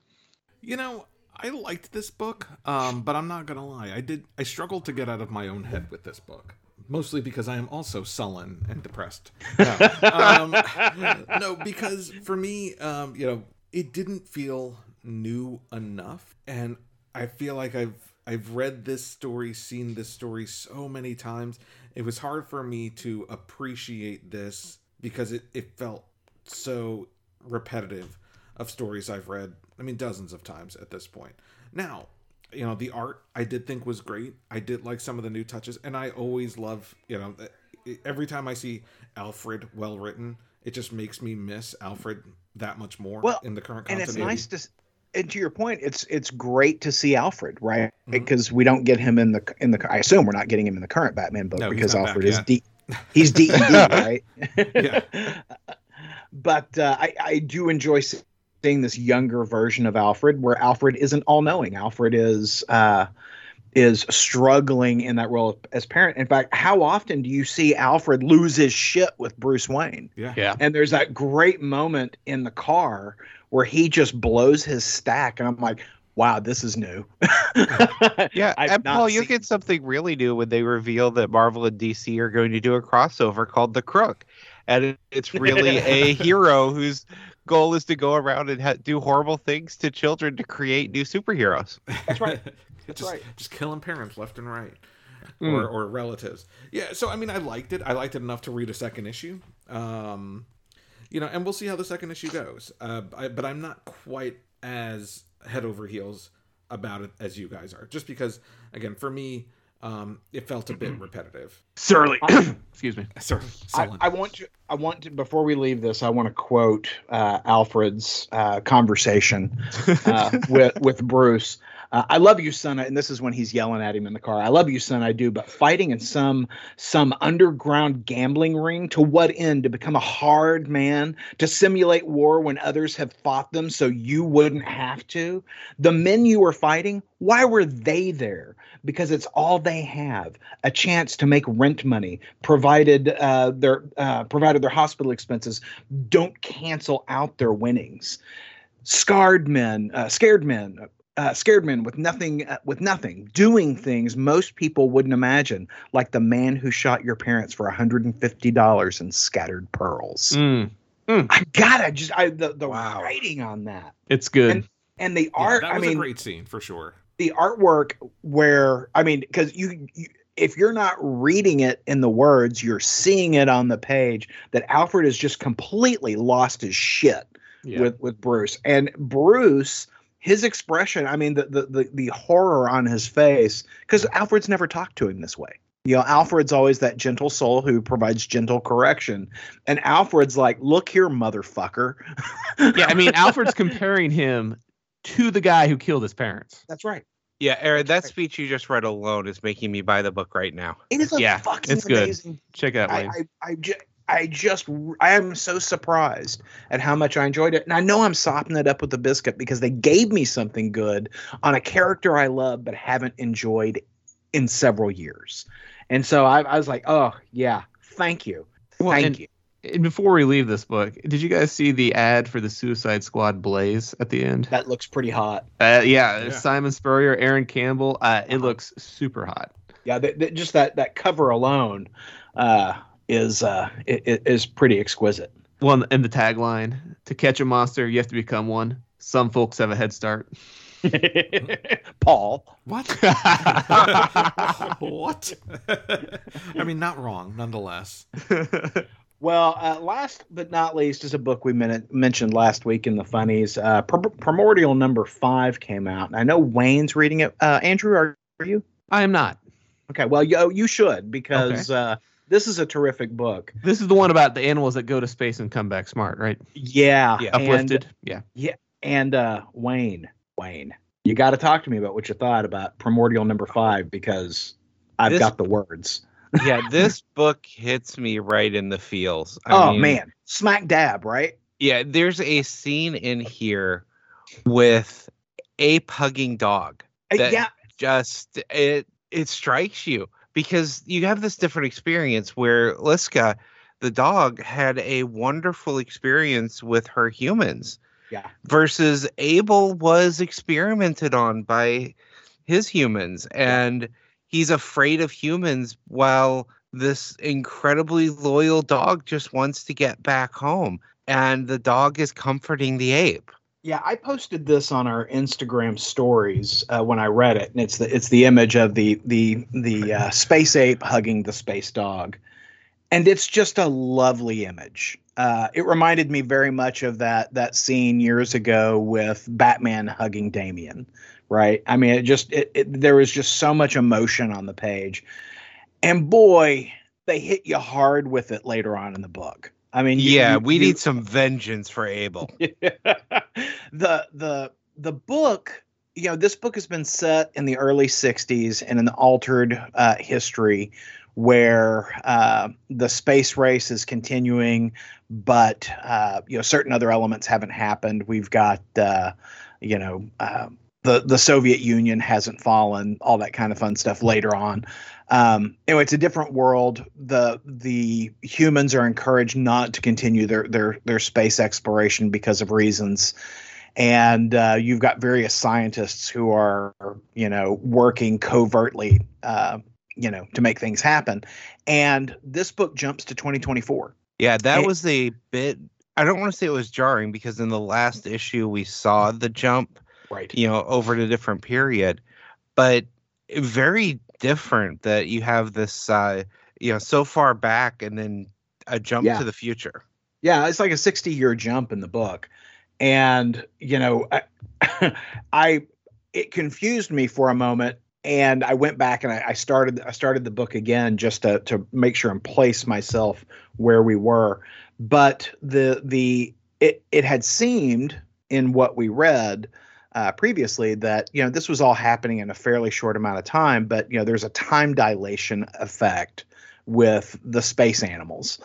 You know, I liked this book, um, but I'm not gonna lie. I did. I struggled to get out of my own head with this book, mostly because I am also sullen and depressed. No, um, no because for me, um, you know, it didn't feel new enough, and I feel like I've I've read this story, seen this story so many times. It was hard for me to appreciate this because it, it felt so repetitive of stories I've read, I mean, dozens of times at this point. Now, you know, the art I did think was great. I did like some of the new touches, and I always love, you know, every time I see Alfred well written, it just makes me miss Alfred that much more Well, in the current and it's nice to and to your point it's it's great to see alfred right Mhm. because we don't get him in the in the i assume we're not getting him in the current batman book No, because alfred is de- He's DED, right? Yeah. but uh, I, I do enjoy seeing this younger version of Alfred, where Alfred isn't all knowing. Alfred is uh, is struggling in that role as parent. In fact, how often do you see Alfred lose his shit with Bruce Wayne? Yeah. Yeah. And there's that great moment in the car where he just blows his stack, and I'm like, wow, this is new. Yeah, I've and Paul, you get something really new when they reveal that Marvel and DC are going to do a crossover called The Crook, and it's really a hero whose goal is to go around and ha- do horrible things to children to create new superheroes. That's right. That's just, right. Just killing parents left and right. Mm. Or, or relatives. Yeah, so I mean I liked it. I liked it enough to read a second issue. Um you know, and we'll see how the second issue goes. Uh, I, but I'm not quite as head over heels about it as you guys are. Just because, again, for me, um, it felt a bit repetitive. Surly. Excuse me. Sorry, I, sullen. I want to. I want to. Before we leave this, I want to quote uh, Alfred's uh, conversation uh, with with Bruce. Uh, I love you, son. And this is when he's yelling at him in the car. I love you, son. I do. But fighting in some some underground gambling ring to what end? To become a hard man? To simulate war when others have fought them, so you wouldn't have to? The men you were fighting, why were they there? Because it's all they have a chance to make rent money, provided uh, their uh, provided their hospital expenses don't cancel out their winnings. Scarred men, uh, scared men, uh, scared men with nothing, uh, with nothing, doing things most people wouldn't imagine, like the man who shot your parents for hundred and fifty dollars in scattered pearls. Mm, I gotta just, I the, the Wow. writing on that it's good. And- and the Yeah, art. that I was mean, a great scene for sure. the artwork where I mean, because you, you if you're not reading it in the words, you're seeing it on the page that Alfred has just completely lost his shit yeah. with with Bruce and Bruce. His expression, I mean, the the the, the horror on his face, because Alfred's never talked to him this way. You know, Alfred's always that gentle soul who provides gentle correction, and Alfred's like, "Look here, motherfucker." yeah, I mean, Alfred's comparing him to the guy who killed his parents. that's right. Yeah, Aaron, that right. speech you just read alone is making me buy the book right now. It is a Yeah, fucking it's good. amazing Check it out, I, Wayne. I, I, ju- I just, I am so surprised at how much I enjoyed it. And I know I'm sopping it up with the biscuit because they gave me something good on a character I love but haven't enjoyed in several years. And so I, I was like, oh, yeah, thank you. Well, Thank and- you. And before we leave this book, did you guys see the ad for the Suicide Squad Blaze at the end? That looks pretty hot. Uh, yeah, Yeah. Simon Spurrier, Aaron Campbell. Uh, it Uh-huh. looks super hot. Yeah, th- th- just that, that cover alone uh, is, uh, i- i- is pretty exquisite. Well, and the tagline: "To catch a monster, you have to become one." Some folks have a head start. Paul. What? what? I mean, not wrong, nonetheless. Well, uh, last but not least is a book we men- mentioned last week in the funnies. Uh, Pr- Primordial number five came out. And I know Wayne's reading it. Uh, Andrew, are, are you? I am not. Okay. Well, you, you should because uh, this is a terrific book. This is the one about the animals that go to space and come back smart, right? Yeah. Yeah. and- Uplifted. yeah. And, uh, Wayne, Wayne, you got to talk to me about what you thought about Primordial number five because I've This- got the words. yeah, this book hits me right in the feels. I oh, mean, man. Smack dab, right? Yeah, there's a scene in here with ape hugging dog. Uh, That- yeah. Just it it strikes you because you have this different experience where Liska, the dog, had a wonderful experience with her humans. Yeah. Versus Able was experimented on by his humans and he's afraid of humans while this incredibly loyal dog just wants to get back home and the dog is comforting the ape. Yeah, I posted this on our Instagram stories uh, when I read it, and it's the it's the image of the the the uh, space ape hugging the space dog, and it's just a lovely image. Uh, it reminded me very much of that that scene years ago with Batman hugging Damian, right? I mean, it just it, it there was just so much emotion on the page, and boy, they hit you hard with it later on in the book. I mean, you- yeah, you- we you- need some vengeance for Able. the the the book you know this book has been set in the early 60s in an altered uh, history where uh, the space race is continuing, but uh, you know certain other elements haven't happened. We've got uh, you know uh, the the Soviet Union hasn't fallen, all that kind of fun stuff later on. Um, anyway, it's a different world. the The humans are encouraged not to continue their their their space exploration because of reasons, and uh, you've got various scientists who are you know working covertly, uh, you know, to make things happen. And this book jumps to 2024. Yeah, that was a bit. I don't want to say it was jarring because in the last issue we saw the jump right you know over the different period but very different that you have this uh you know so far back and then a jump yeah. to the future yeah it's like a 60 year jump in the book and you know I, I it confused me for a moment and I went back and I, I, started I started the book again just to to make sure and place myself where we were. But the the it it had seemed in what we read uh, previously that you know this was all happening in a fairly short amount of time, but you know there's a time dilation effect with the space animals,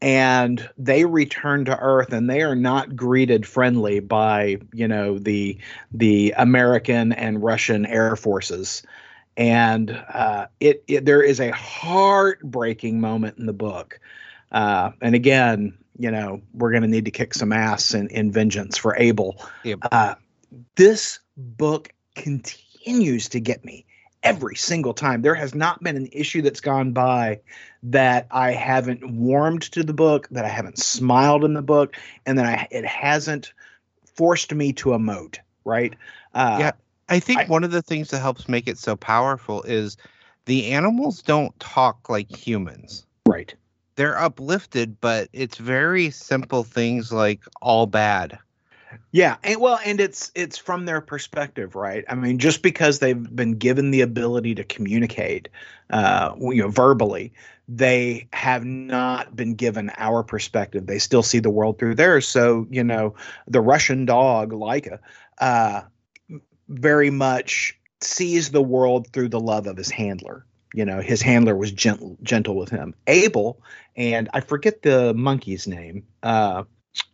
and they return to Earth and they are not greeted friendly by you know the the American and Russian air forces, and uh, it, it there is a heartbreaking moment in the book, uh, and again you know we're going to need to kick some ass in, in vengeance for Able. Yep. Uh, this book continues to get me every single time. There has not been an issue that's gone by that I haven't warmed to the book, that I haven't smiled in the book, and that I, it hasn't forced me to emote. Right? Uh, yeah, I think I, one of the things that helps make it so powerful is the animals don't talk like humans. Right. They're uplifted, but it's very simple things like all bad yeah, and well, and it's it's from their perspective, right? I mean, just because they've been given the ability to communicate, uh, you know, verbally, they have not been given our perspective. They still see the world through theirs. So, you know, the Russian dog Laika, uh, very much sees the world through the love of his handler. You know, his handler was gentle, gentle with him. Able, and I forget the monkey's name. Uh,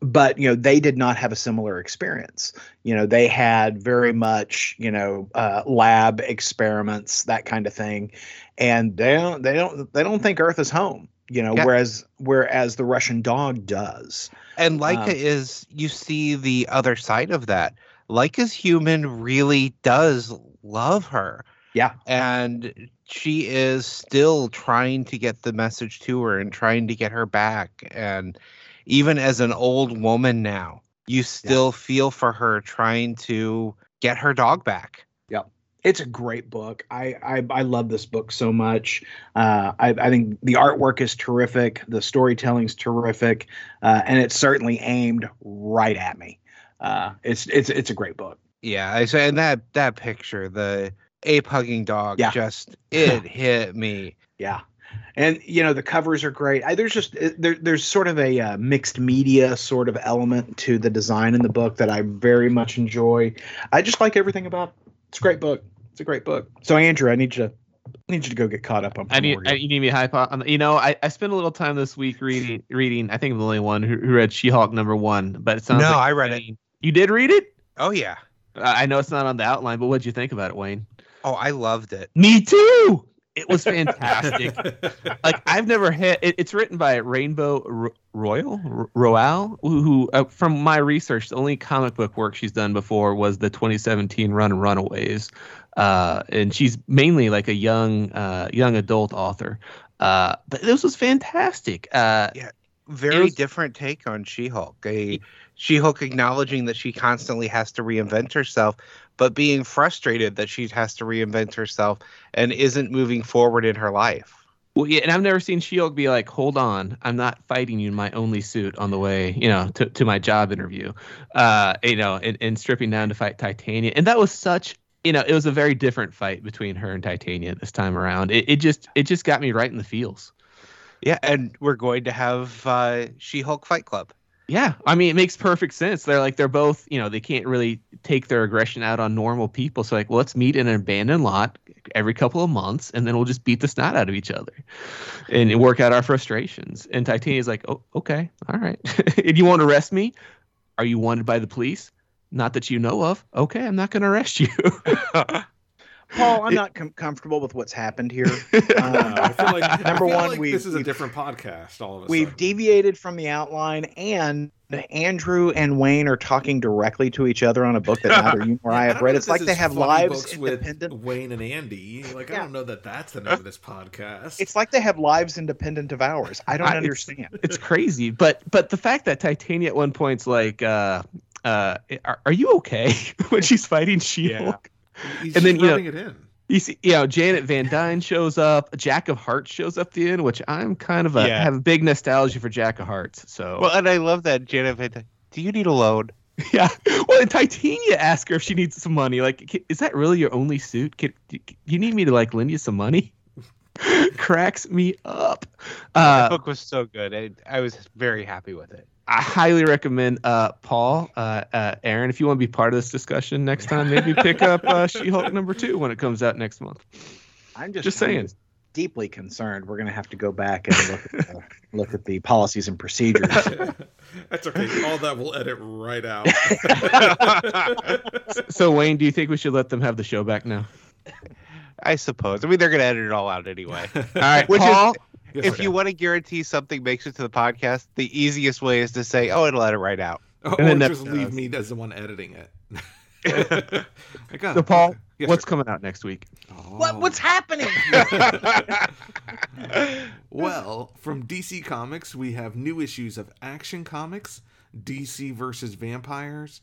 but you know they did not have a similar experience. You know they had very much you know uh, lab experiments that kind of thing. And they don't they don't they don't think earth is home you know yeah. whereas whereas the russian dog does. And Laika um, is you see the other side of that. Laika's human really does love her. Yeah. And she is still trying to get the message to her and trying to get her back. And even as an old woman now, you still yeah. feel for her trying to get her dog back. Yep. It's a great book. I I, I love this book so much. Uh, I, I think the artwork is terrific. The storytelling is terrific, uh, and it's certainly aimed right at me. Uh, it's it's it's a great book. Yeah, I say, and that that picture, the ape hugging dog, yeah. just it hit me. Yeah, and you know the covers are great. I, there's just there, there's sort of a uh, mixed media sort of element to the design in the book that I very much enjoy. I just like everything about. It. It's a great book. It's a great book. So Andrew, I need you to I need you to go get caught up on. I need I, you need me hype on. You know, I, I spent a little time this week reading reading. I think I'm the only one who, who read She-Hulk number one, but it sounds no, like I read it. You did read it? Oh yeah. I know it's not on the outline, but what'd you think about it, Wayne? Oh, I loved it. Me too. It was fantastic. like I've never had. It, it's written by Rainbow Royal Rowell, who, who uh, from my research, the only comic book work she's done before was the 2017 run Runaways, uh, and she's mainly like a young uh, young adult author. Uh, but this was fantastic. Uh, yeah, very was, different take on She-Hulk. A She-Hulk acknowledging that she constantly has to reinvent herself, but being frustrated that she has to reinvent herself and isn't moving forward in her life. Well, yeah, and I've never seen She-Hulk be like, "Hold on, I'm not fighting you in my only suit on the way, you know, to, to my job interview," uh, you know, and, and stripping down to fight Titania, and that was such, you know, it was a very different fight between her and Titania this time around. It, it just, it just got me right in the feels. Yeah, and we're going to have uh, She-Hulk Fight Club. Yeah, I mean, it makes perfect sense. They're like they're both, you know, they can't really take their aggression out on normal people. So like, well, let's meet in an abandoned lot, every couple of months, and then we'll just beat the snot out of each other, and work out our frustrations. And Titania's like, oh, okay, all right. and you won't arrest me? Are you wanted by the police? Not that you know of. Okay, I'm not going to arrest you. Paul, I'm not com- comfortable with what's happened here. Uh, I feel like, I Number feel one, like we- this is a we- different podcast. All of us We've sudden. deviated from the outline, and Andrew and Wayne are talking directly to each other on a book that neither you nor I have know read. It's like they have funny lives books with independent. Wayne and Andy. Like I don't know that that's the name of this podcast. It's like they have lives independent of ours. I don't I- it's- understand. it's crazy. But but the fact that Titania at one point's like, uh, uh, are, are you okay when she's fighting She-Hulk? He's and then, you know- it in. You see, you know, Janet Van Dyne shows up. Jack of Hearts shows up at the end, which I'm kind of a Yeah. have a big nostalgia for Jack of Hearts. So Well, and I love that Janet. Van Dyne, Do you need a loan? yeah. Well, and Titania asks her if she needs some money. Like, is that really your only suit? Can, do you need me to like lend you some money? Cracks me up. the Uh, book was so good. I, I was very happy with it. I highly recommend uh, Paul, uh, uh, Aaron, if you want to be part of this discussion next time, maybe pick up uh, She-Hulk number two when it comes out next month. I'm just, Just I'm saying. just deeply concerned. We're going to have to go back and look at, the, look at the policies and procedures. That's okay. All that we'll edit right out. So, Wayne, do you think we should let them have the show back now? I suppose. I mean, they're going to edit it all out anyway. All right, Which is- Paul. Yes, if you want to guarantee something makes it to the podcast, the easiest way is to say, "Oh, it'll edit right out." or and then just leave does. me as the one editing it. I So. Paul, Yes, what's sir. coming out next week? what, what's happening? well, from DC Comics, we have new issues of Action Comics, DC versus Vampires,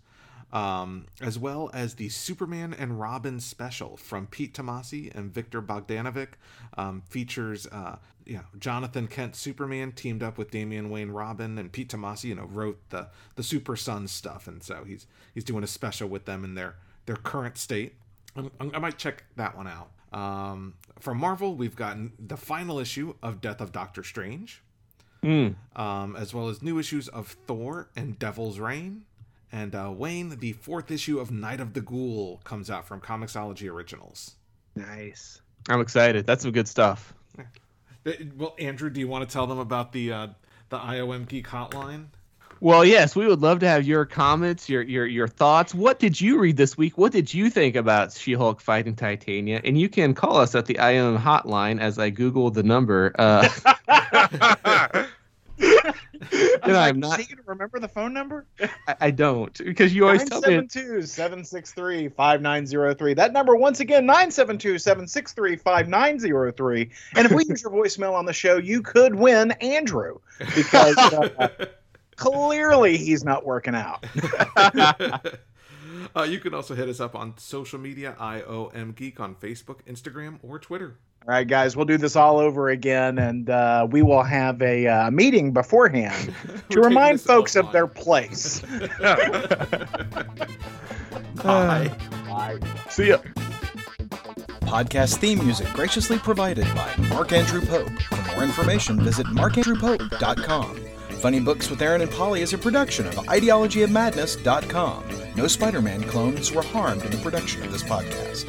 um, as well as the Superman and Robin special from Pete Tomasi and Viktor Bogdanovic. Um, features, uh, you know, Jonathan Kent Superman teamed up with Damian Wayne Robin, and Pete Tomasi, you know, wrote the the Super Sons stuff, and so he's he's doing a special with them in their their current state. I'm, I'm- I might check that one out. Um, from Marvel, we've gotten the final issue of Death of Doctor Strange, Hmm. um, as well as new issues of Thor and Devil's Reign. And uh, Wayne, the fourth issue of Night of the Ghoul comes out from Comixology Originals. nice. I'm excited. That's some good stuff. Uh, Well, Andrew, do you want to tell them about the uh, the IOM Geek Hotline? Well, yes, we would love to have your comments, your your your thoughts. What did you read this week? What did you think about She-Hulk fighting Titania? And you can call us at the IOM hotline as I Google the number. Uh, and I'm not. Is he going to remember the phone number? I, I don't because you always tell me. 972-763-5903. That number once again 972-763-5903. And if we use your voicemail on the show, you could win Andrew because uh, clearly he's not working out. uh, you can also hit us up on social media, IOM Geek on Facebook, Instagram, or Twitter. All right, guys, we'll do this all over again, and uh, we will have a uh, meeting beforehand to remind folks of their place. Bye. See ya. Podcast theme music graciously provided by Mark Andrew Pope. For more information, visit markandrewpope.com. Funny Books with Aaron and Polly is a production of ideologyofmadness.com. No Spider Man clones were harmed in the production of this podcast.